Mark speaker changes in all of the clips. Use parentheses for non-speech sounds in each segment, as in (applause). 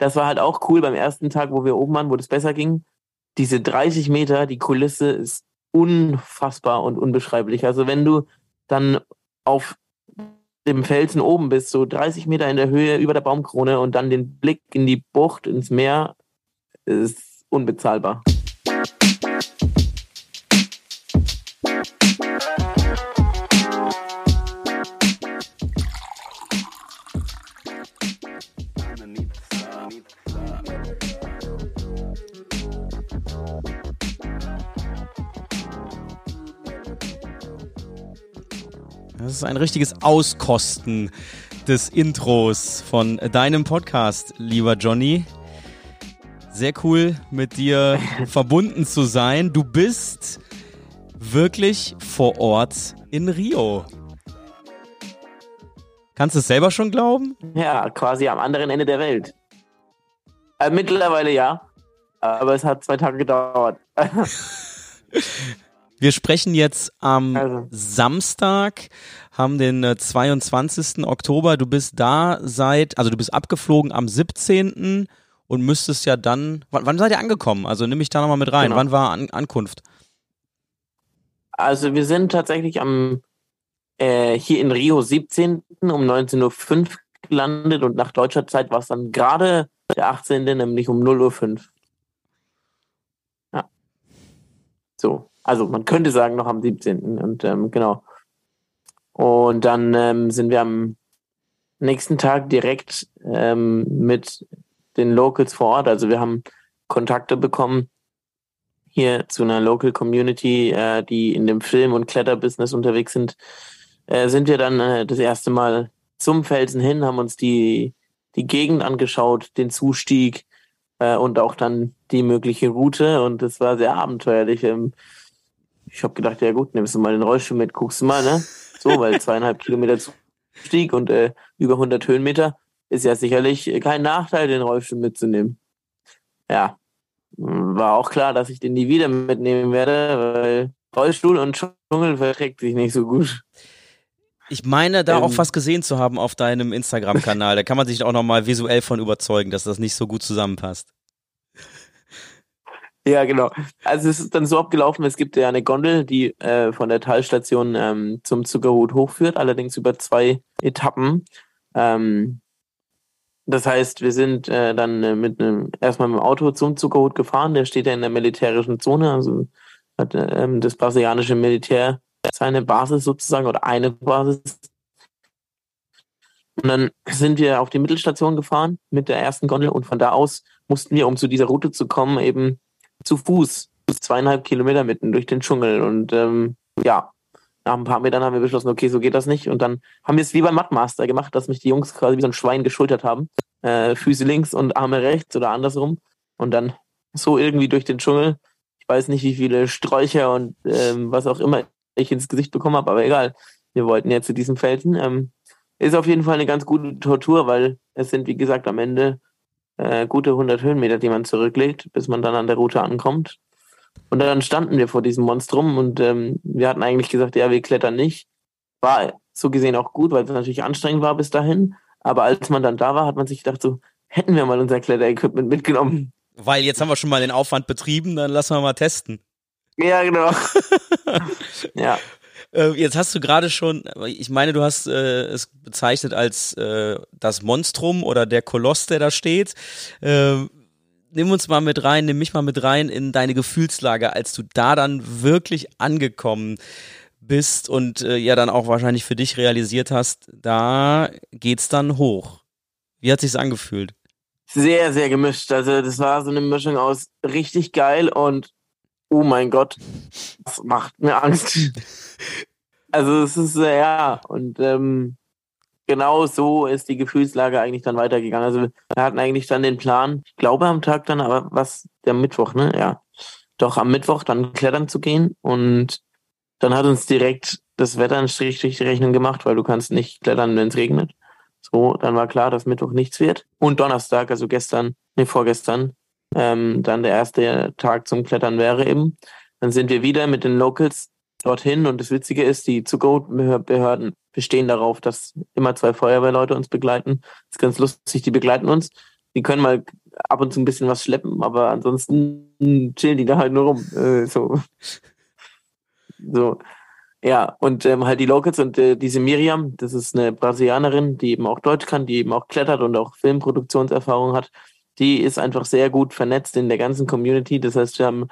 Speaker 1: das war halt auch cool beim ersten Tag, wo wir oben waren, wo das besser ging. Diese 30 Meter, die Kulisse ist unfassbar und unbeschreiblich. Also wenn du dann auf dem Felsen oben bist, so 30 Meter in der Höhe über der Baumkrone und dann den Blick in die Bucht, ins Meer, ist unbezahlbar.
Speaker 2: Ist ein richtiges Auskosten des Intros von deinem Podcast, lieber Johnny. Sehr cool, mit dir (laughs) verbunden zu sein. Du bist wirklich vor Ort in Rio. Kannst du es selber schon glauben?
Speaker 1: Ja, quasi am anderen Ende der Welt. Äh, mittlerweile ja, aber es hat zwei Tage gedauert. (laughs)
Speaker 2: Wir sprechen jetzt am also. Samstag, haben den 22. Äh, Oktober. Du bist da seit, also du bist abgeflogen am 17. und müsstest ja dann, wann, wann seid ihr angekommen? Also nimm mich da nochmal mit rein. Genau. Wann war An Ankunft?
Speaker 1: Also wir sind tatsächlich am, äh, hier in Rio 17. um 19.05 Uhr gelandet und nach deutscher Zeit war es dann gerade der 18., nämlich um 0.05 Uhr. Ja. So. Also man könnte sagen noch am 17. Und ähm, genau. Und dann ähm, sind wir am nächsten Tag direkt ähm, mit den Locals vor Ort. Also wir haben Kontakte bekommen hier zu einer Local Community, äh, die in dem Film- und Kletterbusiness unterwegs sind. Äh, sind wir dann äh, das erste Mal zum Felsen hin, haben uns die, die Gegend angeschaut, den Zustieg äh, und auch dann die mögliche Route. Und es war sehr abenteuerlich. Ähm, ich habe gedacht, ja gut, nimmst du mal den Rollstuhl mit, guckst du mal, ne? So, weil (laughs) zweieinhalb Kilometer Stieg und äh, über 100 Höhenmeter ist ja sicherlich kein Nachteil, den Rollstuhl mitzunehmen. Ja, war auch klar, dass ich den nie wieder mitnehmen werde, weil Rollstuhl und Dschungel verträgt sich nicht so gut.
Speaker 2: Ich meine, da ähm, auch was gesehen zu haben auf deinem Instagram-Kanal. Da kann man sich auch nochmal visuell von überzeugen, dass das nicht so gut zusammenpasst.
Speaker 1: Ja, genau. Also es ist dann so abgelaufen, es gibt ja eine Gondel, die äh, von der Talstation ähm, zum Zuckerhut hochführt, allerdings über zwei Etappen. Ähm, das heißt, wir sind äh, dann äh, mit einem erstmal mit dem Auto zum Zuckerhut gefahren, der steht ja in der militärischen Zone, also hat ähm, das brasilianische Militär seine Basis sozusagen oder eine Basis. Und dann sind wir auf die Mittelstation gefahren mit der ersten Gondel und von da aus mussten wir, um zu dieser Route zu kommen, eben zu Fuß zweieinhalb Kilometer mitten durch den Dschungel. Und ähm, ja, nach ein paar Metern haben wir beschlossen, okay, so geht das nicht. Und dann haben wir es wie beim Mattmaster gemacht, dass mich die Jungs quasi wie so ein Schwein geschultert haben. Äh, Füße links und Arme rechts oder andersrum. Und dann so irgendwie durch den Dschungel. Ich weiß nicht, wie viele Sträucher und ähm, was auch immer ich ins Gesicht bekommen habe, aber egal. Wir wollten ja zu diesem Felsen. Ähm, ist auf jeden Fall eine ganz gute Tortur, weil es sind, wie gesagt, am Ende äh, gute 100 Höhenmeter, die man zurücklegt, bis man dann an der Route ankommt. Und dann standen wir vor diesem Monstrum und ähm, wir hatten eigentlich gesagt, ja, wir klettern nicht. War so gesehen auch gut, weil es natürlich anstrengend war bis dahin. Aber als man dann da war, hat man sich gedacht, so hätten wir mal unser Kletterequipment mitgenommen.
Speaker 2: Weil jetzt haben wir schon mal den Aufwand betrieben, dann lassen wir mal testen.
Speaker 1: Ja, genau. (laughs)
Speaker 2: ja. Äh, jetzt hast du gerade schon, ich meine, du hast äh, es bezeichnet als äh, das Monstrum oder der Koloss, der da steht. Äh, nimm uns mal mit rein, nimm mich mal mit rein in deine Gefühlslage, als du da dann wirklich angekommen bist und äh, ja dann auch wahrscheinlich für dich realisiert hast, da geht's dann hoch. Wie hat sich's angefühlt?
Speaker 1: Sehr, sehr gemischt. Also das war so eine Mischung aus richtig geil und oh mein Gott, das macht mir Angst. also es ist, äh, ja, und ähm, genau so ist die Gefühlslage eigentlich dann weitergegangen. Also wir hatten eigentlich dann den Plan, ich glaube am Tag dann, aber was, der Mittwoch, ne? Ja. Doch am Mittwoch dann klettern zu gehen und dann hat uns direkt das Wetter einen Strich durch die Rechnung gemacht, weil du kannst nicht klettern, wenn es regnet. So, dann war klar, dass Mittwoch nichts wird. Und Donnerstag, also gestern, nee, vorgestern, ähm, dann der erste Tag zum Klettern wäre eben. Dann sind wir wieder mit den Locals dorthin und das Witzige ist, die Zuckerhutbehörden bestehen darauf, dass immer zwei Feuerwehrleute uns begleiten. Das ist ganz lustig, die begleiten uns die können mal ab und zu ein bisschen was schleppen, aber ansonsten chillen die da halt nur rum. Äh, so. (laughs) so. Ja, und ähm, halt die Locals und äh, diese Miriam, das ist eine Brasilianerin, die eben auch Deutsch kann, die eben auch klettert und auch Filmproduktionserfahrung hat. Die ist einfach sehr gut vernetzt in der ganzen Community. Das heißt, wir haben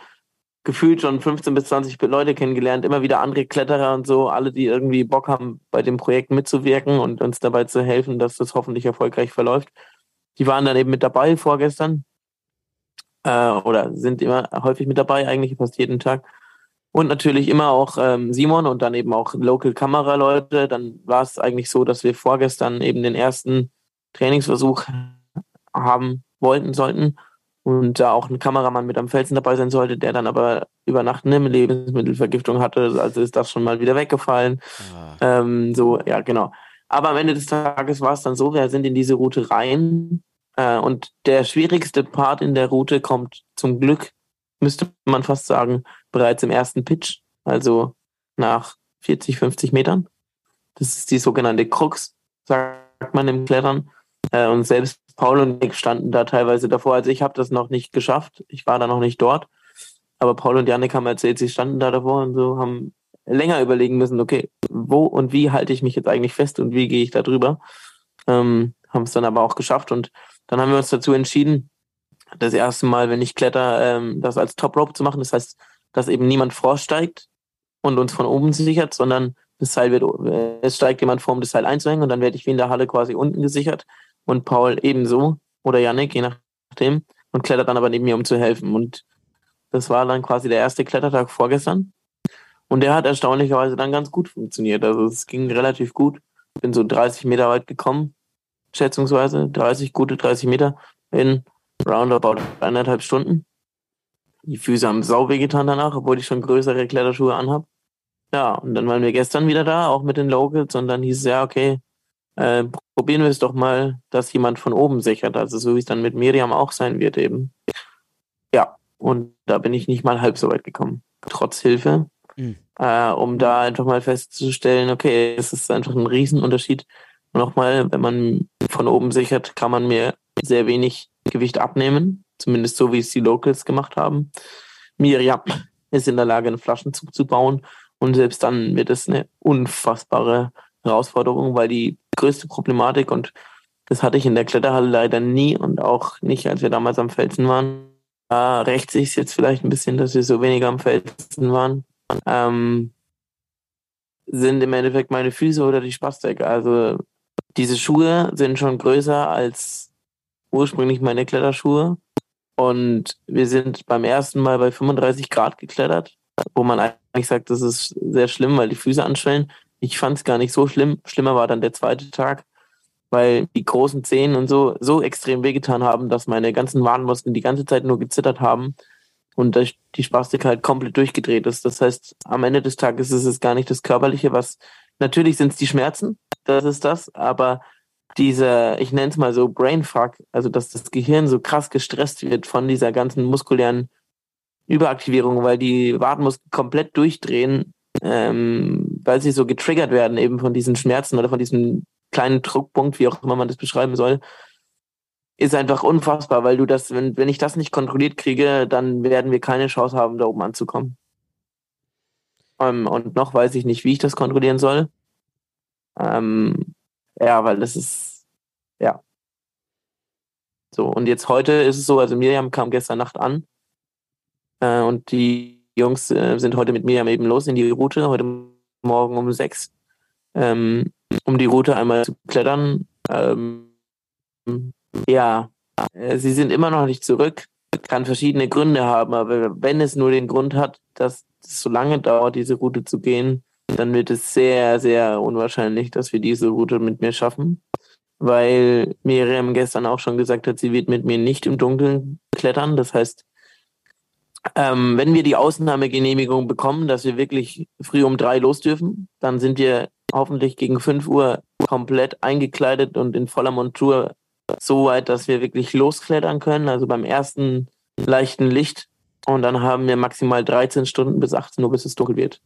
Speaker 1: gefühlt schon 15 bis 20 Leute kennengelernt, immer wieder andere Kletterer und so, alle, die irgendwie Bock haben, bei dem Projekt mitzuwirken und uns dabei zu helfen, dass das hoffentlich erfolgreich verläuft. Die waren dann eben mit dabei vorgestern äh, oder sind immer häufig mit dabei, eigentlich fast jeden Tag. Und natürlich immer auch ähm, Simon und dann eben auch Local Kameraleute. Dann war es eigentlich so, dass wir vorgestern eben den ersten Trainingsversuch (laughs) haben wollten, sollten und da auch ein Kameramann mit am Felsen dabei sein sollte, der dann aber über Nacht eine Lebensmittelvergiftung hatte. Also ist das schon mal wieder weggefallen. Ah. Ähm, so, ja, genau. Aber am Ende des Tages war es dann so, wir sind in diese Route rein äh, und der schwierigste Part in der Route kommt zum Glück, müsste man fast sagen, bereits im ersten Pitch, also nach 40, 50 Metern. Das ist die sogenannte Krux, sagt man im Klettern. Äh, und selbst Paul und Nick standen da teilweise davor. Also ich habe das noch nicht geschafft. Ich war da noch nicht dort. Aber Paul und Janik haben erzählt, sie standen da davor und so haben länger überlegen müssen, okay, wo und wie halte ich mich jetzt eigentlich fest und wie gehe ich da drüber. Ähm, haben es dann aber auch geschafft und dann haben wir uns dazu entschieden, das erste Mal, wenn ich kletter, ähm, das als Top Rope zu machen. Das heißt, dass eben niemand vorsteigt und uns von oben sichert, sondern das Seil wird, äh, es steigt jemand vor, um das Seil einzuhängen und dann werde ich wie in der Halle quasi unten gesichert und Paul ebenso oder Yannick, je nachdem, und klettert dann aber neben mir, um zu helfen. Und das war dann quasi der erste Klettertag vorgestern. Und der hat erstaunlicherweise dann ganz gut funktioniert. Also es ging relativ gut. Bin so 30 Meter weit gekommen, schätzungsweise 30, gute 30 Meter in roundabout eineinhalb Stunden. Die Füße haben sau wehgetan danach, obwohl ich schon größere Kletterschuhe anhab. Ja, und dann waren wir gestern wieder da, auch mit den Locals, und dann hieß es ja, okay, äh, probieren wir es doch mal, dass jemand von oben sichert, also so wie es dann mit Miriam auch sein wird eben. Ja, und da bin ich nicht mal halb so weit gekommen, trotz Hilfe, mhm. äh, um da einfach mal festzustellen, okay, es ist einfach ein Riesenunterschied. Nochmal, wenn man von oben sichert, kann man mir sehr wenig Gewicht abnehmen, zumindest so, wie es die Locals gemacht haben. Miriam ist in der Lage, einen Flaschenzug zu bauen und selbst dann wird es eine unfassbare Herausforderung, weil die größte Problematik und das hatte ich in der Kletterhalle leider nie und auch nicht, als wir damals am Felsen waren. Da rächt sich jetzt vielleicht ein bisschen, dass wir so weniger am Felsen waren. Ähm, sind im Endeffekt meine Füße oder die Spastik. Also diese Schuhe sind schon größer als ursprünglich meine Kletterschuhe. Und wir sind beim ersten Mal bei 35 Grad geklettert, wo man eigentlich sagt, das ist sehr schlimm, weil die Füße anschwellen. Ich fand es gar nicht so schlimm. Schlimmer war dann der zweite Tag, weil die großen Zehen und so so extrem wehgetan haben, dass meine ganzen Wadenmuskeln die ganze Zeit nur gezittert haben und die Spastik halt komplett durchgedreht ist. Das heißt, am Ende des Tages ist es gar nicht das Körperliche, was natürlich sind es die Schmerzen, das ist das, aber dieser, ich nenne es mal so Brainfuck, also dass das Gehirn so krass gestresst wird von dieser ganzen muskulären Überaktivierung, weil die Wadenmuskeln komplett durchdrehen ähm, weil sie so getriggert werden eben von diesen Schmerzen oder von diesem kleinen Druckpunkt, wie auch immer man das beschreiben soll, ist einfach unfassbar, weil du das, wenn, wenn ich das nicht kontrolliert kriege, dann werden wir keine Chance haben, da oben anzukommen. Ähm, und noch weiß ich nicht, wie ich das kontrollieren soll. Ähm, ja, weil das ist, ja. So, und jetzt heute ist es so, also Miriam kam gestern Nacht an äh, und die Jungs äh, sind heute mit mir eben los in die Route, heute Morgen um sechs, ähm, um die Route einmal zu klettern. Ähm, ja, äh, sie sind immer noch nicht zurück. Kann verschiedene Gründe haben, aber wenn es nur den Grund hat, dass es so lange dauert, diese Route zu gehen, dann wird es sehr, sehr unwahrscheinlich, dass wir diese Route mit mir schaffen. Weil Miriam gestern auch schon gesagt hat, sie wird mit mir nicht im Dunkeln klettern. Das heißt, ähm, wenn wir die Ausnahmegenehmigung bekommen, dass wir wirklich früh um drei los dürfen, dann sind wir hoffentlich gegen fünf Uhr komplett eingekleidet und in voller Montur so weit, dass wir wirklich losklettern können. Also beim ersten leichten Licht. Und dann haben wir maximal 13 Stunden bis 18 Uhr, bis es dunkel wird.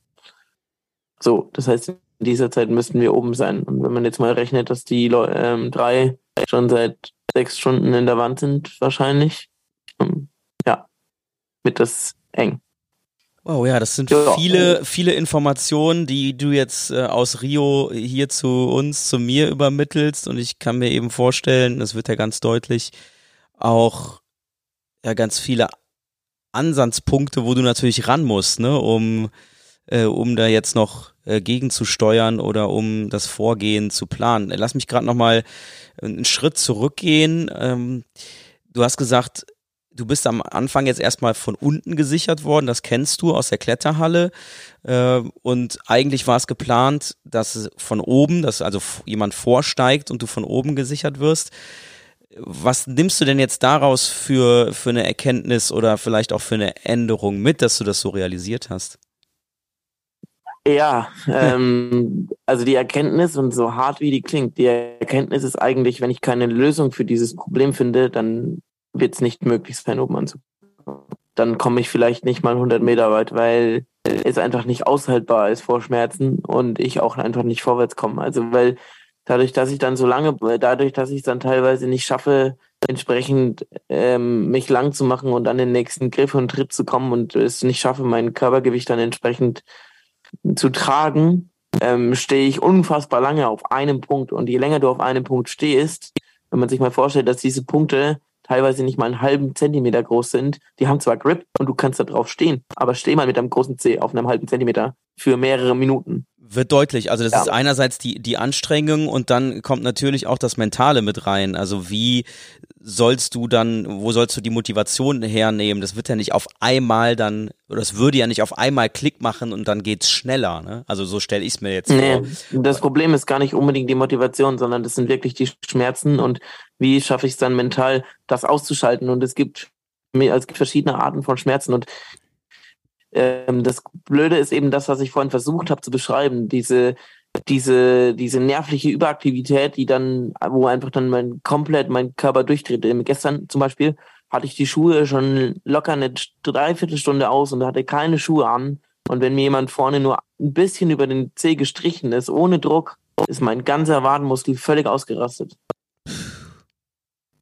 Speaker 1: So, das heißt, dieser Zeit müssten wir oben sein. Und wenn man jetzt mal rechnet, dass die ähm, drei schon seit sechs Stunden in der Wand sind, wahrscheinlich, wird das eng.
Speaker 2: Wow, ja, das sind ja. viele, viele Informationen, die du jetzt äh, aus Rio hier zu uns, zu mir übermittelst. Und ich kann mir eben vorstellen, das wird ja ganz deutlich, auch ja ganz viele Ansatzpunkte, wo du natürlich ran musst, ne, um, äh, um da jetzt noch äh, gegenzusteuern oder um das Vorgehen zu planen. Lass mich gerade nochmal einen Schritt zurückgehen. Ähm, du hast gesagt, du bist am Anfang jetzt erstmal von unten gesichert worden, das kennst du aus der Kletterhalle. Äh, und eigentlich war es geplant, dass von oben, dass also jemand vorsteigt und du von oben gesichert wirst. Was nimmst du denn jetzt daraus für, für eine Erkenntnis oder vielleicht auch für eine Änderung mit, dass du das so realisiert hast?
Speaker 1: Ja, (laughs) ähm, also die Erkenntnis und so hart wie die klingt, die Erkenntnis ist eigentlich, wenn ich keine Lösung für dieses Problem finde, dann wird es nicht möglich sein, oben anzukommen. Dann komme ich vielleicht nicht mal 100 Meter weit, weil es einfach nicht aushaltbar ist vor Schmerzen und ich auch einfach nicht vorwärts komme. Also weil dadurch, dass ich dann so lange, dadurch, dass ich es dann teilweise nicht schaffe, entsprechend ähm, mich lang zu machen und an den nächsten Griff und Tritt zu kommen und es nicht schaffe, mein Körpergewicht dann entsprechend zu tragen, ähm, stehe ich unfassbar lange auf einem Punkt. Und je länger du auf einem Punkt stehst, wenn man sich mal vorstellt, dass diese Punkte teilweise nicht mal einen halben Zentimeter groß sind, die haben zwar Grip und du kannst da drauf stehen, aber steh mal mit einem großen C auf einem halben Zentimeter für mehrere Minuten
Speaker 2: wird deutlich. Also das ja. ist einerseits die, die Anstrengung und dann kommt natürlich auch das Mentale mit rein. Also wie sollst du dann, wo sollst du die Motivation hernehmen? Das wird ja nicht auf einmal dann, oder es würde ja nicht auf einmal Klick machen und dann geht's schneller. Ne? Also so stelle ich es mir jetzt nee,
Speaker 1: vor. Das Problem ist gar nicht unbedingt die Motivation, sondern das sind wirklich die Schmerzen und wie schaffe ich es dann mental, das auszuschalten? Und es gibt es gibt verschiedene Arten von Schmerzen und ähm, das Blöde ist eben das, was ich vorhin versucht habe zu beschreiben, diese diese diese nervliche Überaktivität, die dann, wo einfach dann mein komplett mein Körper durchdreht. Ähm, gestern zum Beispiel hatte ich die Schuhe schon locker eine Dreiviertelstunde aus und hatte keine Schuhe an. Und wenn mir jemand vorne nur ein bisschen über den Zeh gestrichen ist, ohne Druck, ist mein ganzer Wadenmuskel völlig ausgerastet.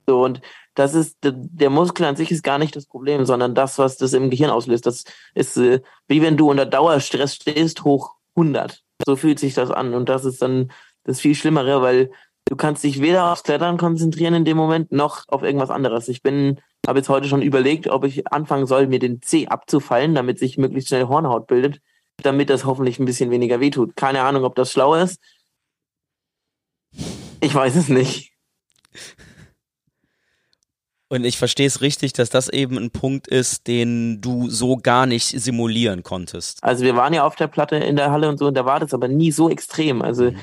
Speaker 1: So, und das ist, der Muskel an sich ist gar nicht das Problem, sondern das, was das im Gehirn auslöst. Das ist äh, wie wenn du unter Dauerstress stehst, hoch 100. So fühlt sich das an. Und das ist dann das viel Schlimmere, weil du kannst dich weder aufs Klettern konzentrieren in dem Moment, noch auf irgendwas anderes. Ich bin, habe jetzt heute schon überlegt, ob ich anfangen soll, mir den C abzufallen, damit sich möglichst schnell Hornhaut bildet, damit das hoffentlich ein bisschen weniger wehtut. Keine Ahnung, ob das schlau ist. Ich weiß es nicht.
Speaker 2: Und ich verstehe es richtig, dass das eben ein Punkt ist, den du so gar nicht simulieren konntest.
Speaker 1: Also wir waren ja auf der Platte in der Halle und so, und da war das aber nie so extrem. Also, mhm.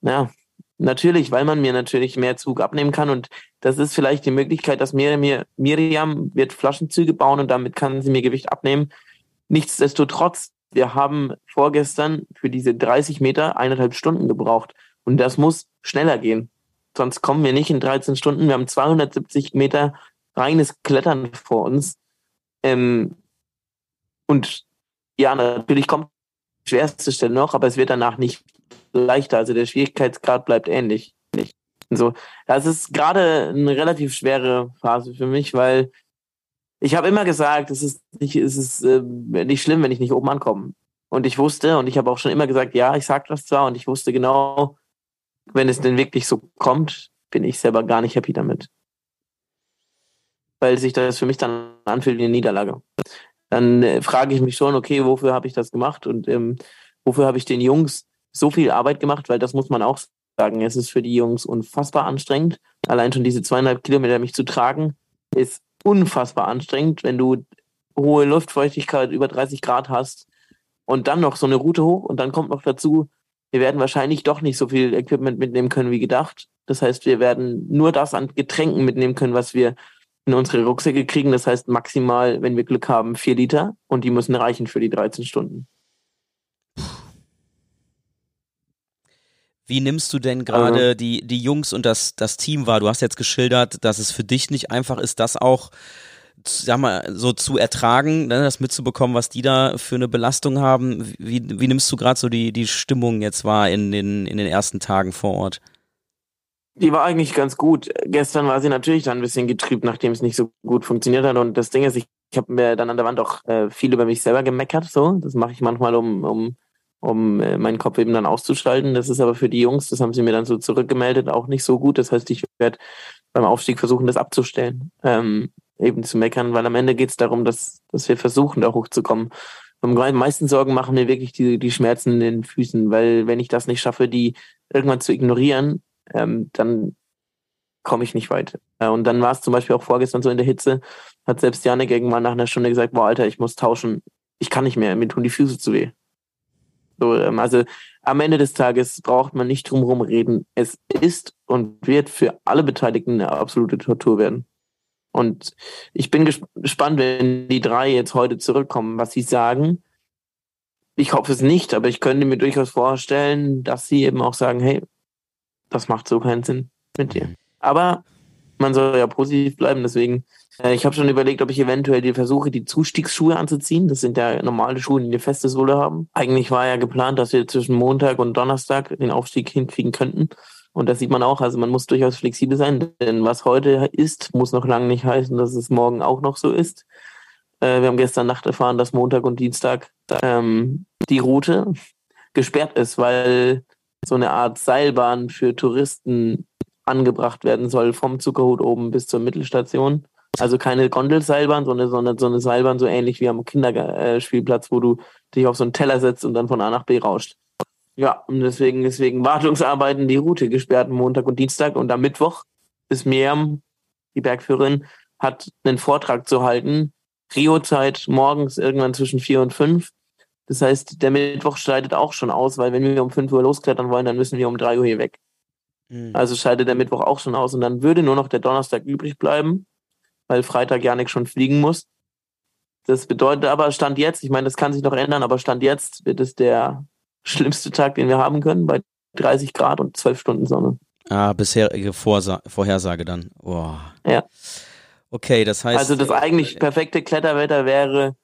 Speaker 1: ja, natürlich, weil man mir natürlich mehr Zug abnehmen kann und das ist vielleicht die Möglichkeit, dass mir, mir Miriam wird Flaschenzüge bauen und damit kann sie mir Gewicht abnehmen. Nichtsdestotrotz, wir haben vorgestern für diese 30 Meter eineinhalb Stunden gebraucht und das muss schneller gehen sonst kommen wir nicht in 13 Stunden. Wir haben 270 Meter reines Klettern vor uns. Ähm, und ja, natürlich kommt die schwerste Stelle noch, aber es wird danach nicht leichter. Also der Schwierigkeitsgrad bleibt ähnlich. So, das ist gerade eine relativ schwere Phase für mich, weil ich habe immer gesagt, es ist nicht, es ist äh, nicht schlimm, wenn ich nicht oben ankomme. Und ich wusste, und ich habe auch schon immer gesagt, ja, ich sage das zwar, und ich wusste genau, wenn es denn wirklich so kommt, bin ich selber gar nicht happy damit. Weil sich das für mich dann anfühlt wie eine Niederlage. Dann äh, frage ich mich schon, okay, wofür habe ich das gemacht und ähm, wofür habe ich den Jungs so viel Arbeit gemacht, weil das muss man auch sagen. Es ist für die Jungs unfassbar anstrengend. Allein schon diese zweieinhalb Kilometer mich zu tragen, ist unfassbar anstrengend, wenn du hohe Luftfeuchtigkeit über 30 Grad hast und dann noch so eine Route hoch und dann kommt noch dazu, wir werden wahrscheinlich doch nicht so viel Equipment mitnehmen können wie gedacht. Das heißt, wir werden nur das an Getränken mitnehmen können, was wir in unsere Rucksäcke kriegen. Das heißt maximal, wenn wir Glück haben, vier Liter und die müssen reichen für die 13 Stunden.
Speaker 2: Wie nimmst du denn gerade also, die, die Jungs und das, das Team wahr? Du hast jetzt geschildert, dass es für dich nicht einfach ist, das auch sag mal, so zu ertragen, ne, das mitzubekommen, was die da für eine Belastung haben. Wie, wie nimmst du gerade so die, die Stimmung jetzt wahr in den, in den ersten Tagen vor Ort?
Speaker 1: Die war eigentlich ganz gut. Gestern war sie natürlich dann ein bisschen getrübt, nachdem es nicht so gut funktioniert hat. Und das Ding ist, ich, ich habe mir dann an der Wand auch äh, viel über mich selber gemeckert. So, das mache ich manchmal, um, um, um äh, meinen Kopf eben dann auszuschalten. Das ist aber für die Jungs, das haben sie mir dann so zurückgemeldet, auch nicht so gut. Das heißt, ich werde beim Aufstieg versuchen, das abzustellen. Ähm, eben zu meckern, weil am Ende geht es darum, dass, dass wir versuchen, da hochzukommen. Am meisten Sorgen machen mir wirklich die, die Schmerzen in den Füßen, weil wenn ich das nicht schaffe, die irgendwann zu ignorieren, ähm, dann komme ich nicht weit. Äh, und dann war es zum Beispiel auch vorgestern so in der Hitze, hat selbst Janik irgendwann nach einer Stunde gesagt, boah, Alter, ich muss tauschen, ich kann nicht mehr, mir tun die Füße zu weh. So, ähm, also am Ende des Tages braucht man nicht drumherum reden. Es ist und wird für alle Beteiligten eine absolute Tortur werden. Und ich bin gespannt, wenn die drei jetzt heute zurückkommen, was sie sagen. Ich hoffe es nicht, aber ich könnte mir durchaus vorstellen, dass sie eben auch sagen, hey, das macht so keinen Sinn mit dir. Aber man soll ja positiv bleiben, deswegen, äh, ich habe schon überlegt, ob ich eventuell die versuche, die Zustiegsschuhe anzuziehen. Das sind ja normale Schuhe, die eine feste Sohle haben. Eigentlich war ja geplant, dass wir zwischen Montag und Donnerstag den Aufstieg hinkriegen könnten. Und das sieht man auch, also man muss durchaus flexibel sein, denn was heute ist, muss noch lange nicht heißen, dass es morgen auch noch so ist. Äh, wir haben gestern Nacht erfahren, dass Montag und Dienstag ähm, die Route gesperrt ist, weil so eine Art Seilbahn für Touristen angebracht werden soll vom Zuckerhut oben bis zur Mittelstation. Also keine Gondelseilbahn, sondern, sondern so eine Seilbahn so ähnlich wie am Kinderspielplatz, wo du dich auf so einen Teller setzt und dann von A nach B rauscht. Ja, und deswegen, deswegen Wartungsarbeiten die Route gesperrt Montag und Dienstag und am Mittwoch ist Miriam, die Bergführerin, hat einen Vortrag zu halten. Rio-Zeit morgens irgendwann zwischen vier und fünf. Das heißt, der Mittwoch scheidet auch schon aus, weil wenn wir um fünf Uhr losklettern wollen, dann müssen wir um drei Uhr hier weg. Mhm. Also scheidet der Mittwoch auch schon aus und dann würde nur noch der Donnerstag übrig bleiben, weil Freitag Janik schon fliegen muss. Das bedeutet aber Stand jetzt, ich meine, das kann sich noch ändern, aber Stand jetzt wird es der schlimmste Tag, den wir haben können, bei 30 Grad und 12 Stunden Sonne.
Speaker 2: Ah, bisherige Vorsa Vorhersage dann. Boah.
Speaker 1: Ja.
Speaker 2: Okay, das heißt.
Speaker 1: Also das eigentlich perfekte Kletterwetter wäre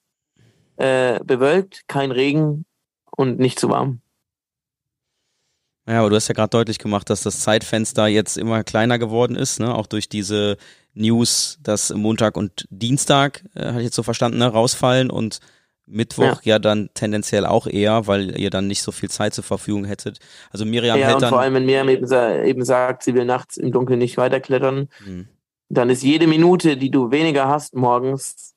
Speaker 1: äh, bewölkt, kein Regen und nicht zu warm.
Speaker 2: Ja, aber du hast ja gerade deutlich gemacht, dass das Zeitfenster jetzt immer kleiner geworden ist, ne? Auch durch diese News, dass Montag und Dienstag, äh, hatte ich jetzt so verstanden, ne, rausfallen und Mittwoch ja. ja. dann tendenziell auch eher, weil ihr dann nicht so viel Zeit zur Verfügung hättet. Also Miriam
Speaker 1: ja,
Speaker 2: hält
Speaker 1: und
Speaker 2: dann.
Speaker 1: Vor allem, wenn Miriam eben, eben sagt, sie will nachts im Dunkeln nicht weiterklettern, hm. dann ist jede Minute, die du weniger hast morgens,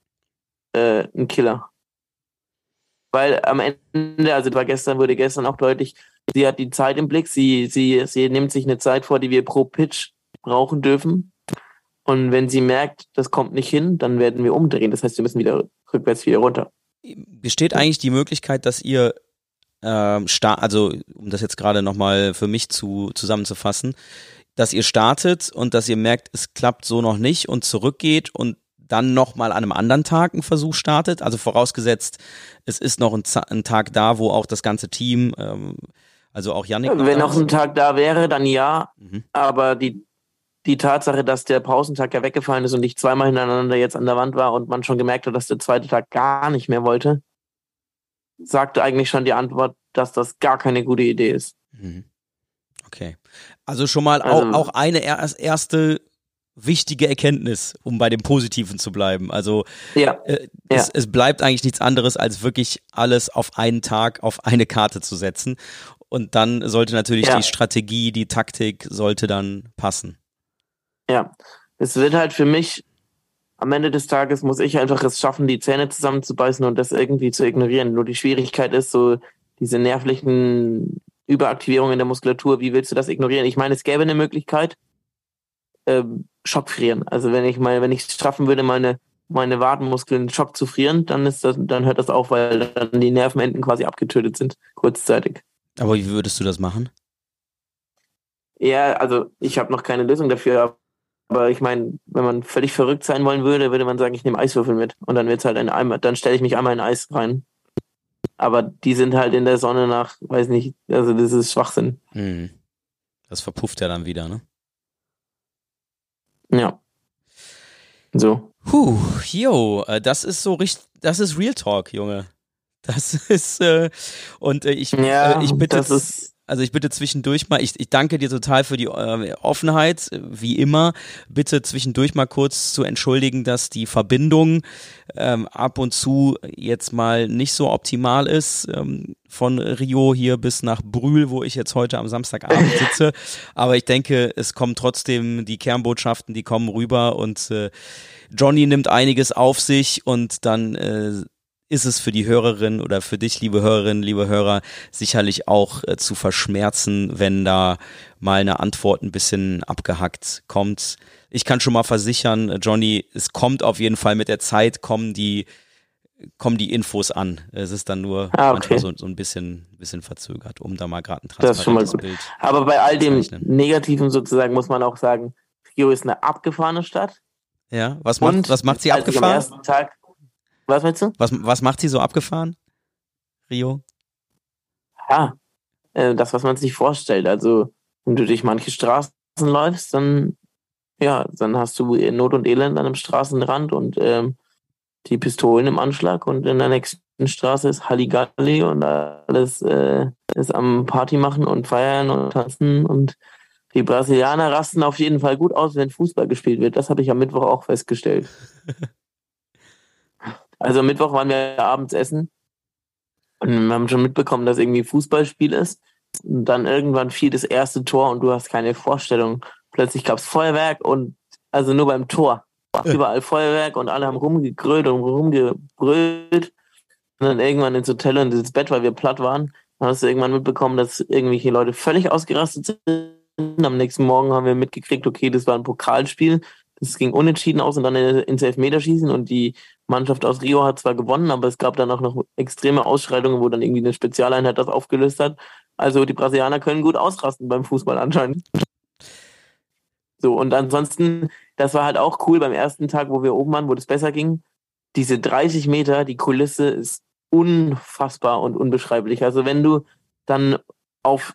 Speaker 1: äh, ein Killer. Weil am Ende, also war gestern, wurde gestern auch deutlich, sie hat die Zeit im Blick, sie, sie, sie nimmt sich eine Zeit vor, die wir pro Pitch brauchen dürfen. Und wenn sie merkt, das kommt nicht hin, dann werden wir umdrehen. Das heißt, wir müssen wieder rückwärts wieder runter
Speaker 2: besteht eigentlich die Möglichkeit, dass ihr ähm, also um das jetzt gerade nochmal für mich zu zusammenzufassen, dass ihr startet und dass ihr merkt, es klappt so noch nicht und zurückgeht und dann nochmal an einem anderen Tag einen Versuch startet. Also vorausgesetzt, es ist noch ein, ein Tag da, wo auch das ganze Team, ähm, also auch Yannick.
Speaker 1: Wenn noch ein Tag da wäre, dann ja. Mhm. Aber die die Tatsache, dass der Pausentag ja weggefallen ist und ich zweimal hintereinander jetzt an der Wand war und man schon gemerkt hat, dass der zweite Tag gar nicht mehr wollte, sagte eigentlich schon die Antwort, dass das gar keine gute Idee ist. Mhm.
Speaker 2: Okay. Also schon mal also, auch, auch eine erste wichtige Erkenntnis, um bei dem Positiven zu bleiben. Also
Speaker 1: ja,
Speaker 2: äh, es, ja. es bleibt eigentlich nichts anderes, als wirklich alles auf einen Tag, auf eine Karte zu setzen. Und dann sollte natürlich ja. die Strategie, die Taktik sollte dann passen.
Speaker 1: Ja, es wird halt für mich, am Ende des Tages muss ich einfach es schaffen, die Zähne zusammenzubeißen und das irgendwie zu ignorieren. Nur die Schwierigkeit ist so diese nervlichen Überaktivierungen der Muskulatur. Wie willst du das ignorieren? Ich meine, es gäbe eine Möglichkeit, ähm, Schockfrieren. Also wenn ich mal, wenn ich es schaffen würde, meine meine Wadenmuskeln Schock zu frieren, dann ist das, dann hört das auf, weil dann die Nervenenden quasi abgetötet sind, kurzzeitig.
Speaker 2: Aber wie würdest du das machen?
Speaker 1: Ja, also ich habe noch keine Lösung dafür, aber ich meine, wenn man völlig verrückt sein wollen würde, würde man sagen, ich nehme Eiswürfel mit. Und dann wird's halt ein Eimer, dann stelle ich mich einmal in Eis rein. Aber die sind halt in der Sonne nach, weiß nicht, also das ist Schwachsinn.
Speaker 2: Hm. Das verpufft ja dann wieder, ne?
Speaker 1: Ja. So.
Speaker 2: Puh, yo, äh, das ist so richtig, das ist Real Talk, Junge. Das (laughs) ist, äh, und äh, ich,
Speaker 1: ja,
Speaker 2: äh, ich bitte.
Speaker 1: Das ist
Speaker 2: also ich bitte zwischendurch mal, ich, ich danke dir total für die äh, Offenheit, wie immer. Bitte zwischendurch mal kurz zu entschuldigen, dass die Verbindung ähm, ab und zu jetzt mal nicht so optimal ist. Ähm, von Rio hier bis nach Brühl, wo ich jetzt heute am Samstagabend (laughs) sitze. Aber ich denke, es kommen trotzdem die Kernbotschaften, die kommen rüber und äh, Johnny nimmt einiges auf sich und dann äh, ist es für die Hörerin oder für dich, liebe Hörerinnen, liebe Hörer, sicherlich auch äh, zu verschmerzen, wenn da mal eine Antwort ein bisschen abgehackt kommt. Ich kann schon mal versichern, Johnny, es kommt auf jeden Fall mit der Zeit, kommen die, kommen die Infos an. Es ist dann nur ah, okay. manchmal so, so, ein bisschen, bisschen verzögert, um da mal gerade ein
Speaker 1: transparentes Bild Aber bei all dem Negativen sozusagen muss man auch sagen, Rio ist eine abgefahrene Stadt.
Speaker 2: Ja, was macht, was macht sie abgefahren? Am ersten Tag
Speaker 1: was meinst du?
Speaker 2: Was, was macht sie so abgefahren, Rio?
Speaker 1: Ja, äh, das, was man sich vorstellt. Also, wenn du durch manche Straßen läufst, dann, ja, dann hast du Not und Elend an einem Straßenrand und ähm, die Pistolen im Anschlag und in der nächsten Straße ist Halligalli und alles äh, ist am Party machen und feiern und tanzen und die Brasilianer rasten auf jeden Fall gut aus, wenn Fußball gespielt wird. Das habe ich am Mittwoch auch festgestellt. (laughs) Also Mittwoch waren wir abends essen und wir haben schon mitbekommen, dass irgendwie Fußballspiel ist. Und dann irgendwann fiel das erste Tor und du hast keine Vorstellung. Plötzlich gab es Feuerwerk und also nur beim Tor. Überall Feuerwerk und alle haben rumgegrölt und rumgebrüllt. Und dann irgendwann ins Hotel und ins Bett, weil wir platt waren. Dann hast du irgendwann mitbekommen, dass irgendwelche Leute völlig ausgerastet sind. Am nächsten Morgen haben wir mitgekriegt, okay, das war ein Pokalspiel. Das ging unentschieden aus und dann ins Elfmeterschießen und die Mannschaft aus Rio hat zwar gewonnen, aber es gab dann auch noch extreme Ausschreitungen, wo dann irgendwie eine Spezialeinheit das aufgelöst hat. Also die Brasilianer können gut ausrasten beim Fußball anscheinend. So, und ansonsten, das war halt auch cool beim ersten Tag, wo wir oben waren, wo das besser ging. Diese 30 Meter, die Kulisse ist unfassbar und unbeschreiblich. Also wenn du dann auf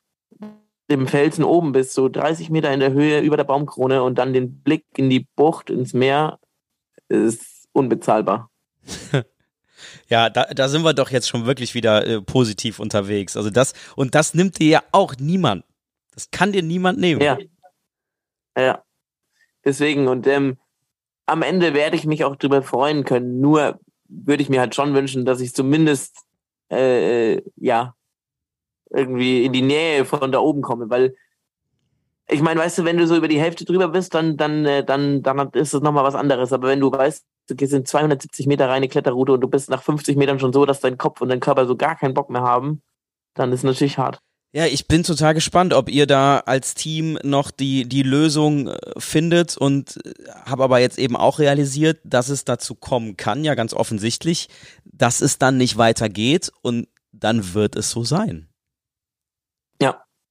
Speaker 1: dem Felsen oben bist, so 30 Meter in der Höhe über der Baumkrone und dann den Blick in die Bucht, ins Meer, ist unbezahlbar. (laughs)
Speaker 2: Ja, da, da sind wir doch jetzt schon wirklich wieder äh, positiv unterwegs. Also das, und das nimmt dir ja auch niemand. Das kann dir niemand nehmen.
Speaker 1: Ja. Ja. Deswegen, und ähm, am Ende werde ich mich auch drüber freuen können. Nur würde ich mir halt schon wünschen, dass ich zumindest äh, äh ja irgendwie in die Nähe von da oben komme, weil ich meine, weißt du, wenn du so über die Hälfte drüber bist, dann, dann, äh, dann, dann ist es nochmal was anderes. Aber wenn du weißt, du sind 270 Meter reine Kletterroute und du bist nach 50 Metern schon so, dass dein Kopf und dein Körper so gar keinen Bock mehr haben, dann ist es natürlich hart.
Speaker 2: Ja, ich bin total gespannt, ob ihr da als Team noch die, die Lösung äh, findet und äh, habe aber jetzt eben auch realisiert, dass es dazu kommen kann, ja ganz offensichtlich, dass es dann nicht weitergeht und dann wird es so sein.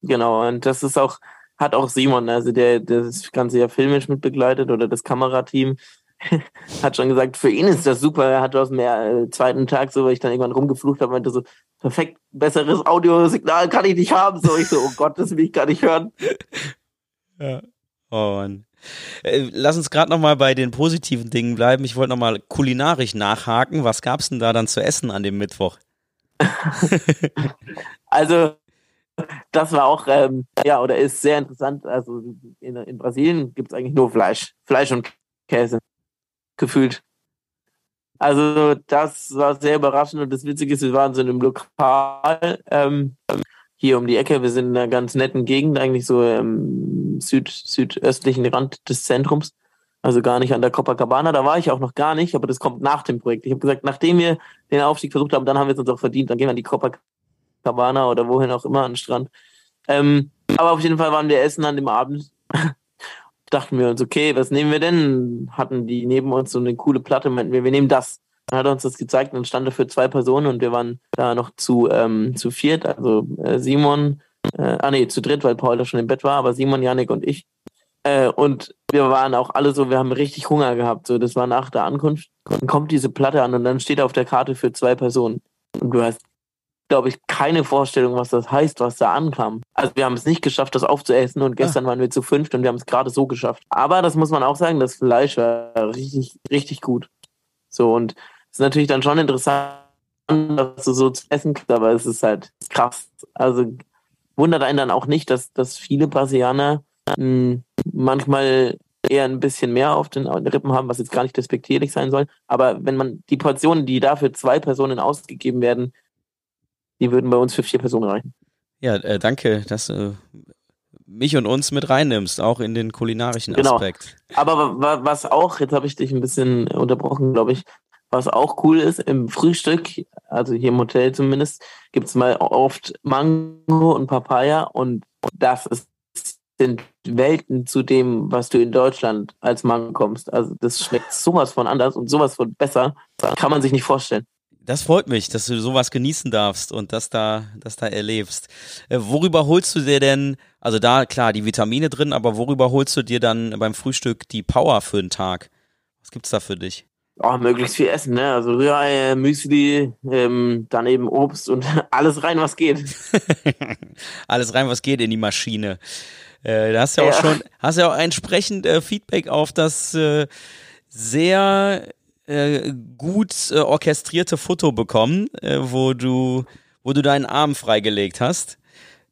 Speaker 1: Genau. Und das ist auch, hat auch Simon, also der, der das Ganze ja filmisch mitbegleitet oder das Kamerateam, (laughs) hat schon gesagt, für ihn ist das super. Er hat aus dem äh, zweiten Tag so, weil ich dann irgendwann rumgeflucht habe, meinte so, perfekt, besseres Audiosignal kann ich nicht haben. So, ich so, oh Gott, das will ich gar nicht hören. (laughs)
Speaker 2: Ja. Oh Mann. Äh, lass uns gerade noch mal bei den positiven Dingen bleiben. Ich wollte noch mal kulinarisch nachhaken. Was gab's denn da dann zu essen an dem Mittwoch? (laughs)
Speaker 1: also das war auch, ähm, ja, oder ist sehr interessant. Also in, in Brasilien gibt es eigentlich nur Fleisch. Fleisch und Käse. Gefühlt. Also das war sehr überraschend und das Witzige ist, wir waren so in einem Lokal ähm, hier um die Ecke. Wir sind in einer ganz netten Gegend, eigentlich so im süd südöstlichen Rand des Zentrums. Also gar nicht an der Copacabana. Da war ich auch noch gar nicht, aber das kommt nach dem Projekt. Ich habe gesagt, nachdem wir den Aufstieg versucht haben, dann haben wir es uns auch verdient. Dann gehen wir an die Copacabana Cabana oder wohin auch immer an den Strand. Ähm, aber auf jeden Fall waren wir essen an dem Abend. (laughs) Dachten wir uns, okay, was nehmen wir denn? Hatten die neben uns so eine coole Platte, meinten wir, wir nehmen das. Dann hat er uns das gezeigt und stand dafür zwei Personen und wir waren da noch zu, ähm, zu viert, also äh, Simon, äh, ah nee, zu dritt, weil Paul da schon im Bett war, aber Simon, Janik und ich. Äh, und wir waren auch alle so, wir haben richtig Hunger gehabt. So, das war nach der Ankunft. Dann kommt diese Platte an und dann steht auf der Karte für zwei Personen. Und du hast glaube ich, keine Vorstellung, was das heißt, was da ankam. Also wir haben es nicht geschafft, das aufzuessen und gestern ah. waren wir zu fünft und wir haben es gerade so geschafft. Aber das muss man auch sagen, das Fleisch war richtig, richtig gut. So und es ist natürlich dann schon interessant, dass du so zu essen kriegst, aber es ist halt krass. Also wundert einen dann auch nicht, dass, dass viele Brasilianer mh, hm, manchmal eher ein bisschen mehr auf den Rippen haben, was jetzt gar nicht despektierlich sein soll. Aber wenn man die Portionen, die da für zwei Personen ausgegeben werden, die würden bei uns für vier Personen reichen.
Speaker 2: Ja, äh, danke, dass du mich und uns mit reinnimmst, auch in den kulinarischen genau. Aspekt.
Speaker 1: Aber was auch, jetzt habe ich dich ein bisschen unterbrochen, glaube ich, was auch cool ist, im Frühstück, also hier im Hotel zumindest, gibt es mal oft Mango und Papaya und das ist, sind Welten zu dem, was du in Deutschland als Mango kommst. Also das schmeckt sowas von anders und sowas von besser, kann man sich nicht vorstellen.
Speaker 2: Das freut mich, dass du sowas genießen darfst und das da, das da erlebst. Äh, worüber holst du dir denn, also da klar die Vitamine drin, aber worüber holst du dir dann beim Frühstück die Power für den Tag? Was gibt's da für dich?
Speaker 1: Oh, möglichst viel essen, ne? Also Rührei, Müsli, ähm, dann eben Obst und (laughs) alles rein, was geht. (laughs)
Speaker 2: alles rein, was geht in die Maschine. Äh, da hast du ja auch schon, hast ja auch entsprechend äh, Feedback auf das äh, sehr äh, gut äh, orchestrierte Foto bekommen, äh, wo du, wo du deinen Arm freigelegt hast.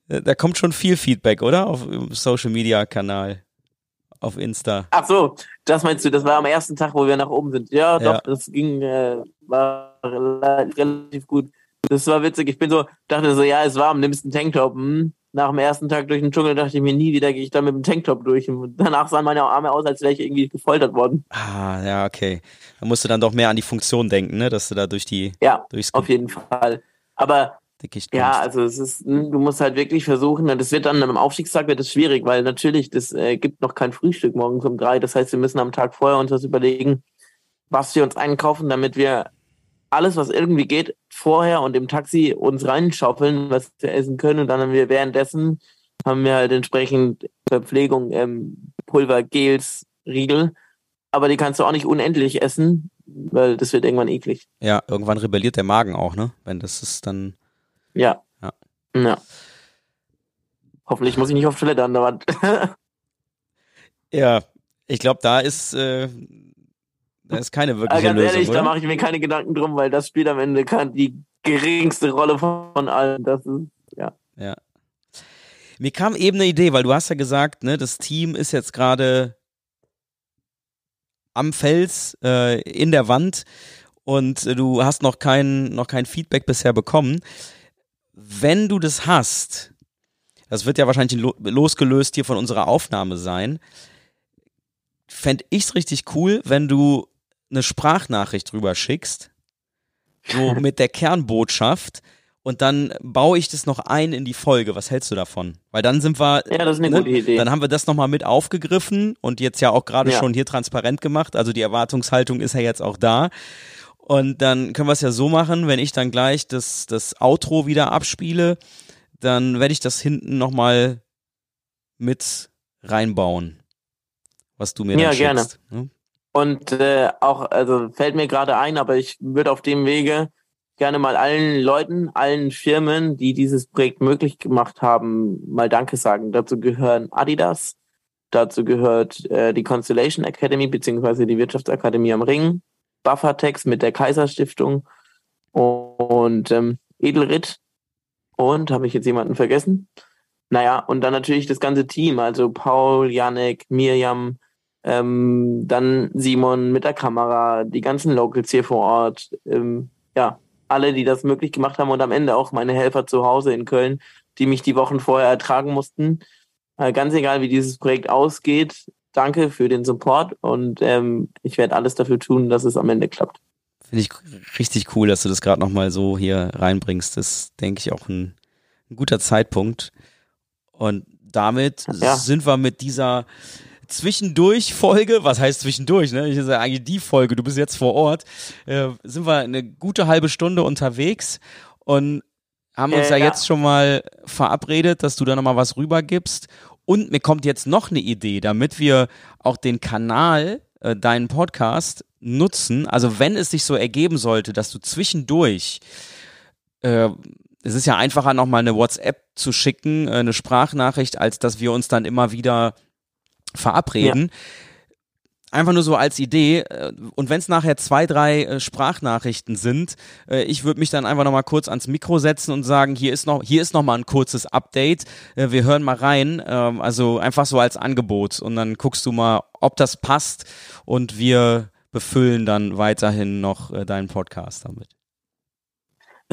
Speaker 2: Äh, da kommt schon viel Feedback, oder? Auf Social Media Kanal. Auf Insta.
Speaker 1: Ach so, das meinst du, das war am ersten Tag, wo wir nach oben sind. Ja, doch, ja. das ging, äh, war relativ gut. Das war witzig. Ich bin so, dachte so, ja, ist warm, nimmst einen Tanktop. Hm nach dem ersten Tag durch den Dschungel dachte ich mir, nie wieder gehe ich da mit dem Tanktop durch. Und danach sahen meine Arme aus, als wäre ich irgendwie gefoltert worden.
Speaker 2: Ah, ja, okay. Da musst du dann doch mehr an die Funktion denken, ne? Dass du da durch die.
Speaker 1: Ja, durchs auf jeden Fall. Aber ja, also es ist, hm, du musst halt wirklich versuchen, das wird dann am Aufstiegstag wird es schwierig, weil natürlich, das äh, gibt noch kein Frühstück morgens um drei. Das heißt, wir müssen am Tag vorher uns das überlegen, was wir uns einkaufen, damit wir alles, was irgendwie geht, vorher und im Taxi uns reinschaufeln, was wir essen können. Und dann haben wir währenddessen haben wir halt entsprechend Verpflegung, ähm, Pulver, Gels, Riegel. Aber die kannst du auch nicht unendlich essen, weil das wird irgendwann eklig.
Speaker 2: Ja, irgendwann rebelliert der Magen auch, ne? Wenn das ist dann.
Speaker 1: Ja. Ja. ja. Hoffentlich muss ich nicht auf Toilette an der Wand. (laughs)
Speaker 2: ja, ich glaube, da ist äh, das ist keine wirkliche
Speaker 1: ganz
Speaker 2: Lösung,
Speaker 1: ehrlich,
Speaker 2: oder?
Speaker 1: da mache ich mir keine Gedanken drum, weil das spielt am Ende die geringste Rolle von allen. Das ist, ja.
Speaker 2: Ja. Mir kam eben eine Idee, weil du hast ja gesagt, ne, das Team ist jetzt gerade am Fels, äh, in der Wand und äh, du hast noch kein, noch kein Feedback bisher bekommen. Wenn du das hast, das wird ja wahrscheinlich losgelöst hier von unserer Aufnahme sein, fände ich es richtig cool, wenn du eine Sprachnachricht drüber schickst, so (laughs) mit der Kernbotschaft und dann baue ich das noch ein in die Folge. Was hältst du davon? Weil dann sind wir,
Speaker 1: ja, das ist eine ne, gute Idee.
Speaker 2: Dann haben wir das nochmal mit aufgegriffen und jetzt ja auch gerade ja. schon hier transparent gemacht. Also die Erwartungshaltung ist ja jetzt auch da. Und dann können wir es ja so machen, wenn ich dann gleich das, das Outro wieder abspiele, dann werde ich das hinten nochmal mit reinbauen, was du mir ja, dann schickst.
Speaker 1: Ja, gerne. Und äh, auch, also fällt mir gerade ein, aber ich würde auf dem Wege gerne mal allen Leuten, allen Firmen, die dieses Projekt möglich gemacht haben, mal Danke sagen. Dazu gehören Adidas, dazu gehört äh, die Constellation Academy beziehungsweise die Wirtschaftsakademie am Ring, Buffertex mit der Kaiserstiftung und ähm, Edelrit und habe ich jetzt jemanden vergessen? Naja, und dann natürlich das ganze Team, also Paul, Janek, Mirjam, ähm, dann Simon mit der Kamera, die ganzen Locals hier vor Ort, ähm, ja, alle, die das möglich gemacht haben und am Ende auch meine Helfer zu Hause in Köln, die mich die Wochen vorher ertragen mussten. Äh, ganz egal, wie dieses Projekt ausgeht, danke für den Support und ähm, ich werde alles dafür tun, dass es am Ende klappt.
Speaker 2: Finde ich richtig cool, dass du das gerade nochmal so hier reinbringst. Das denke ich auch ein, ein guter Zeitpunkt. Und damit ja. sind wir mit dieser zwischendurch Folge, was heißt zwischendurch, ne? Ich sage eigentlich die Folge, du bist jetzt vor Ort, äh, sind wir eine gute halbe Stunde unterwegs und haben uns ja, ja, jetzt schon mal verabredet, dass du da nochmal was rübergibst. Und mir kommt jetzt noch eine Idee, damit wir auch den Kanal, äh, deinen Podcast nutzen. Also wenn es sich so ergeben sollte, dass du zwischendurch äh, es ist ja einfacher, nochmal eine WhatsApp zu schicken, äh, eine Sprachnachricht, als dass wir uns dann immer wieder verabreden. Ja. Einfach nur so als Idee. Äh, und wenn es nachher zwei, drei äh, Sprachnachrichten sind, ich würde mich dann einfach nochmal kurz ans Mikro setzen und sagen, hier ist noch, hier ist noch mal ein kurzes Update. Wir hören mal rein. Ähm, also einfach so als Angebot. Und dann guckst du mal, ob das passt. Und wir befüllen dann weiterhin noch deinen Podcast damit.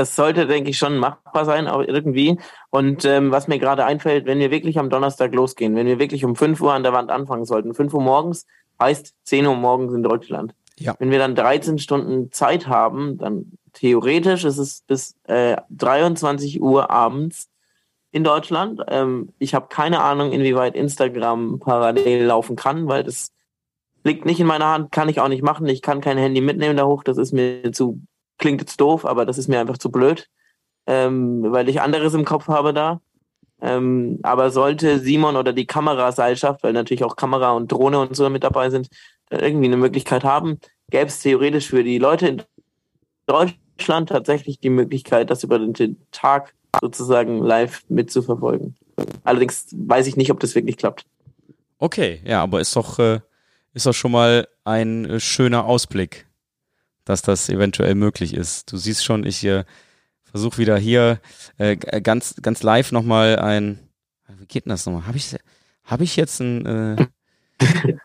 Speaker 1: Das sollte, denke ich, schon machbar sein, auch irgendwie. Und ähm, was mir gerade einfällt, wenn wir wirklich am Donnerstag losgehen, wenn wir wirklich um 5 Uhr an der Wand anfangen sollten, 5 Uhr morgens heißt 10 Uhr morgens in Deutschland. Ja. Wenn wir dann 13 Stunden Zeit haben, dann theoretisch ist es bis äh, 23 Uhr abends in Deutschland. Ähm, ich habe keine Ahnung, inwieweit Instagram parallel laufen kann, weil das liegt nicht in meiner Hand, kann ich auch nicht machen. Ich kann kein Handy mitnehmen da hoch, das ist mir zu klingt jetzt doof, aber das ist mir einfach zu blöd, ähm, weil ich anderes im Kopf habe da. Ähm, aber sollte Simon oder die Kameraseilschaft, weil natürlich auch Kamera und Drohne und so mit dabei sind, irgendwie eine Möglichkeit haben, gäbe es theoretisch für die Leute in Deutschland tatsächlich die Möglichkeit, das über den Tag sozusagen live mitzuverfolgen. Allerdings weiß ich nicht, ob das wirklich klappt.
Speaker 2: Okay, ja, aber ist doch, äh, ist doch schon mal ein äh, schöner Ausblick dass das eventuell möglich ist. Du siehst schon, ich äh, versuche wieder hier äh, ganz, ganz live nochmal ein. Wie geht denn das nochmal? Habe ich, hab ich jetzt ein äh, (laughs)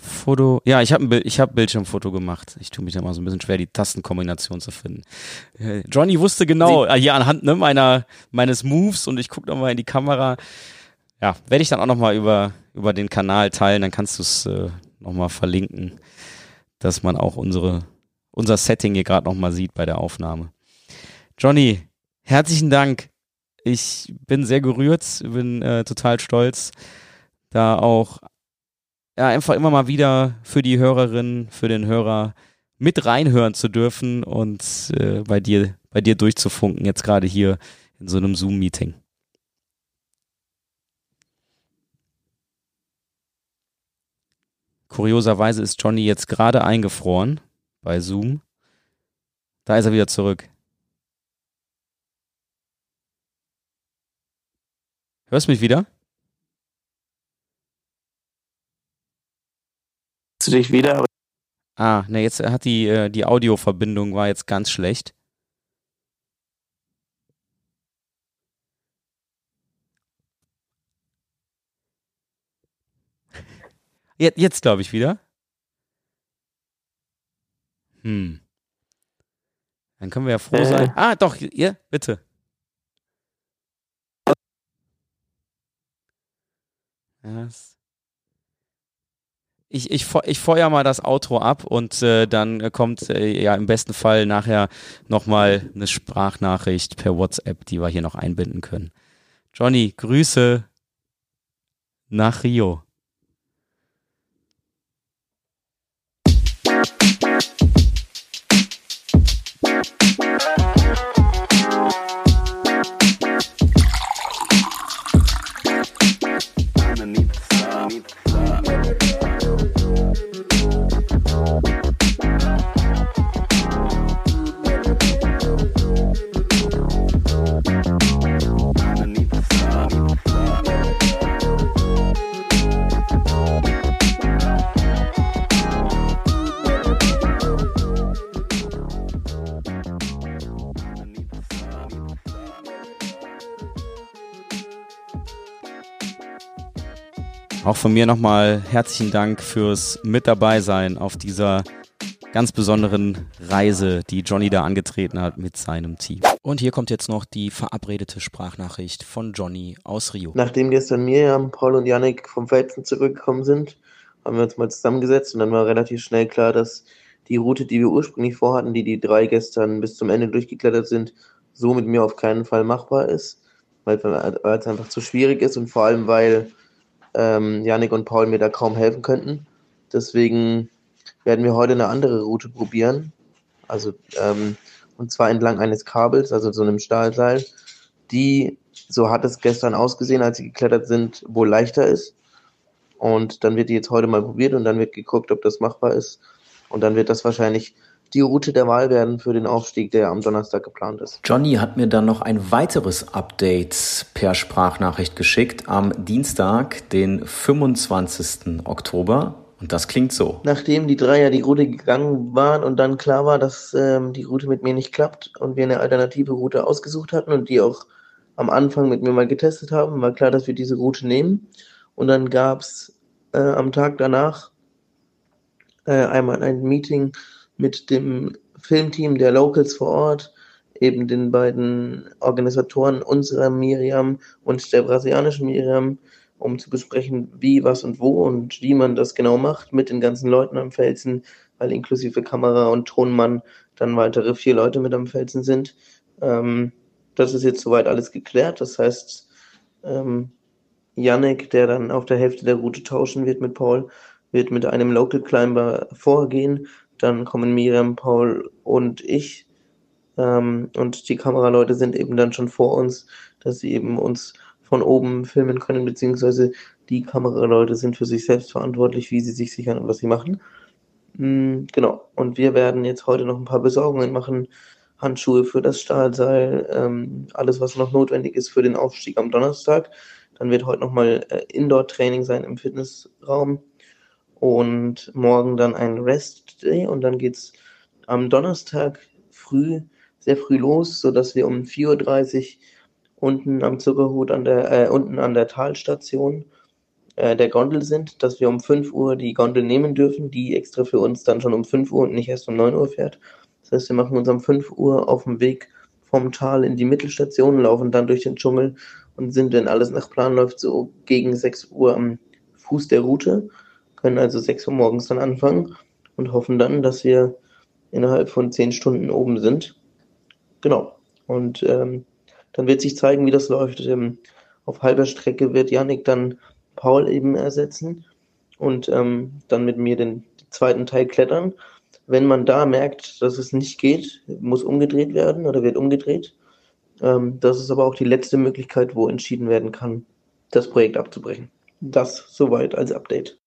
Speaker 2: Foto? Ja, ich habe ein, ich hab Bildschirmfoto gemacht. Ich tue mich da mal so ein bisschen schwer, die Tastenkombination zu finden. Äh, Johnny wusste genau, äh, hier anhand ne, meiner, meines Moves und ich gucke nochmal in die Kamera. Ja, werde ich dann auch nochmal über, über den Kanal teilen, dann kannst du es äh, nochmal verlinken, dass man auch unsere unser Setting hier gerade nochmal sieht bei der Aufnahme. Johnny, herzlichen Dank. Ich bin sehr gerührt, bin äh, total stolz, da auch ja, einfach immer mal wieder für die Hörerin, für den Hörer mit reinhören zu dürfen und äh, bei dir, bei dir durchzufunken, jetzt gerade hier in so einem Zoom-Meeting. Kurioserweise ist Johnny jetzt gerade eingefroren bei Zoom. Da ist er wieder zurück. Hörst du mich wieder?
Speaker 1: Hörst du dich wieder?
Speaker 2: Ah, ne, jetzt hat die, äh, die Audioverbindung war jetzt ganz schlecht. Jetzt, jetzt glaube ich wieder. Hm. Dann können wir ja froh äh. sein. Ah, doch, ihr, bitte. Yes. Ich, ich, ich feuer mal das Outro ab und äh, dann kommt äh, ja im besten Fall nachher nochmal eine Sprachnachricht per WhatsApp, die wir hier noch einbinden können. Johnny, Grüße nach Rio. Auch von mir nochmal herzlichen Dank fürs Mit dabei sein auf dieser ganz besonderen Reise, die Johnny da angetreten hat mit seinem Team. Und hier kommt jetzt noch die verabredete Sprachnachricht von Johnny aus Rio.
Speaker 1: Nachdem gestern Miriam, Paul und Yannick vom Felsen zurückgekommen sind, haben wir uns mal zusammengesetzt und dann war relativ schnell klar, dass die Route, die wir ursprünglich vorhatten, die die drei gestern bis zum Ende durchgeklettert sind, so mit mir auf keinen Fall machbar ist, weil es einfach zu schwierig ist und vor allem, weil ähm, Janik und Paul mir da kaum helfen könnten. Deswegen werden wir heute eine andere Route probieren. Also, ähm, und zwar entlang eines Kabels, also so einem Stahlseil, die, so hat es gestern ausgesehen, als sie geklettert sind, wohl leichter ist. Und dann wird die jetzt heute mal probiert und dann wird geguckt, ob das machbar ist. Und dann wird das wahrscheinlich
Speaker 3: die Route der Wahl werden für den Aufstieg, der am Donnerstag geplant ist.
Speaker 4: Johnny hat mir dann noch ein weiteres Update per Sprachnachricht geschickt am Dienstag, den 25. Oktober. Und das klingt so.
Speaker 3: Nachdem die drei ja die Route gegangen waren und dann klar war, dass ähm, die Route mit mir nicht klappt und wir eine alternative Route ausgesucht hatten und die auch am Anfang mit mir mal getestet haben, war klar, dass wir diese Route nehmen. Und dann gab es äh, am Tag danach äh, einmal ein Meeting mit dem Filmteam der Locals vor Ort, eben den beiden Organisatoren unserer Miriam und der brasilianischen Miriam, um zu besprechen, wie, was und wo und wie man das genau macht mit den ganzen Leuten am Felsen, weil inklusive Kamera und Tonmann dann weitere vier Leute mit am Felsen sind. Ähm, das ist jetzt soweit alles geklärt. Das heißt, ähm, Yannick, der dann auf der Hälfte der Route tauschen wird mit Paul, wird mit einem Local Climber vorgehen. Dann kommen Miriam, Paul und ich. Ähm, und die Kameraleute sind eben dann schon vor uns, dass sie eben uns von oben filmen können, beziehungsweise die Kameraleute sind für sich selbst verantwortlich, wie sie sich sichern und was sie machen. Mhm, genau. Und wir werden jetzt heute noch ein paar Besorgungen machen. Handschuhe für das Stahlseil, ähm, alles, was noch notwendig ist für den Aufstieg am Donnerstag. Dann wird heute nochmal äh, Indoor-Training sein im Fitnessraum und morgen dann ein Rest Day und dann geht's am Donnerstag früh, sehr früh los, sodass wir um 4.30 Uhr unten am Zuckerhut an der, äh, unten an der Talstation äh, der Gondel sind, dass wir um 5 Uhr die Gondel nehmen dürfen, die extra für uns dann schon um 5 Uhr und nicht erst um 9 Uhr fährt. Das heißt, wir machen uns um 5 Uhr auf dem Weg vom Tal in die Mittelstation, laufen dann durch den Dschungel und sind, wenn alles nach Plan läuft, so gegen 6 Uhr am Fuß der Route, können also 6 Uhr morgens dann anfangen und hoffen dann, dass wir innerhalb von 10 Stunden oben sind. Genau. Und ähm, dann wird sich zeigen, wie das läuft. Ähm, auf halber Strecke wird Yannick dann Paul eben ersetzen und ähm, dann mit mir den zweiten Teil klettern. Wenn man da merkt, dass es nicht geht, muss umgedreht werden oder wird umgedreht. Ähm, das ist aber auch die letzte Möglichkeit, wo entschieden werden kann, das Projekt abzubrechen. Das soweit als Update.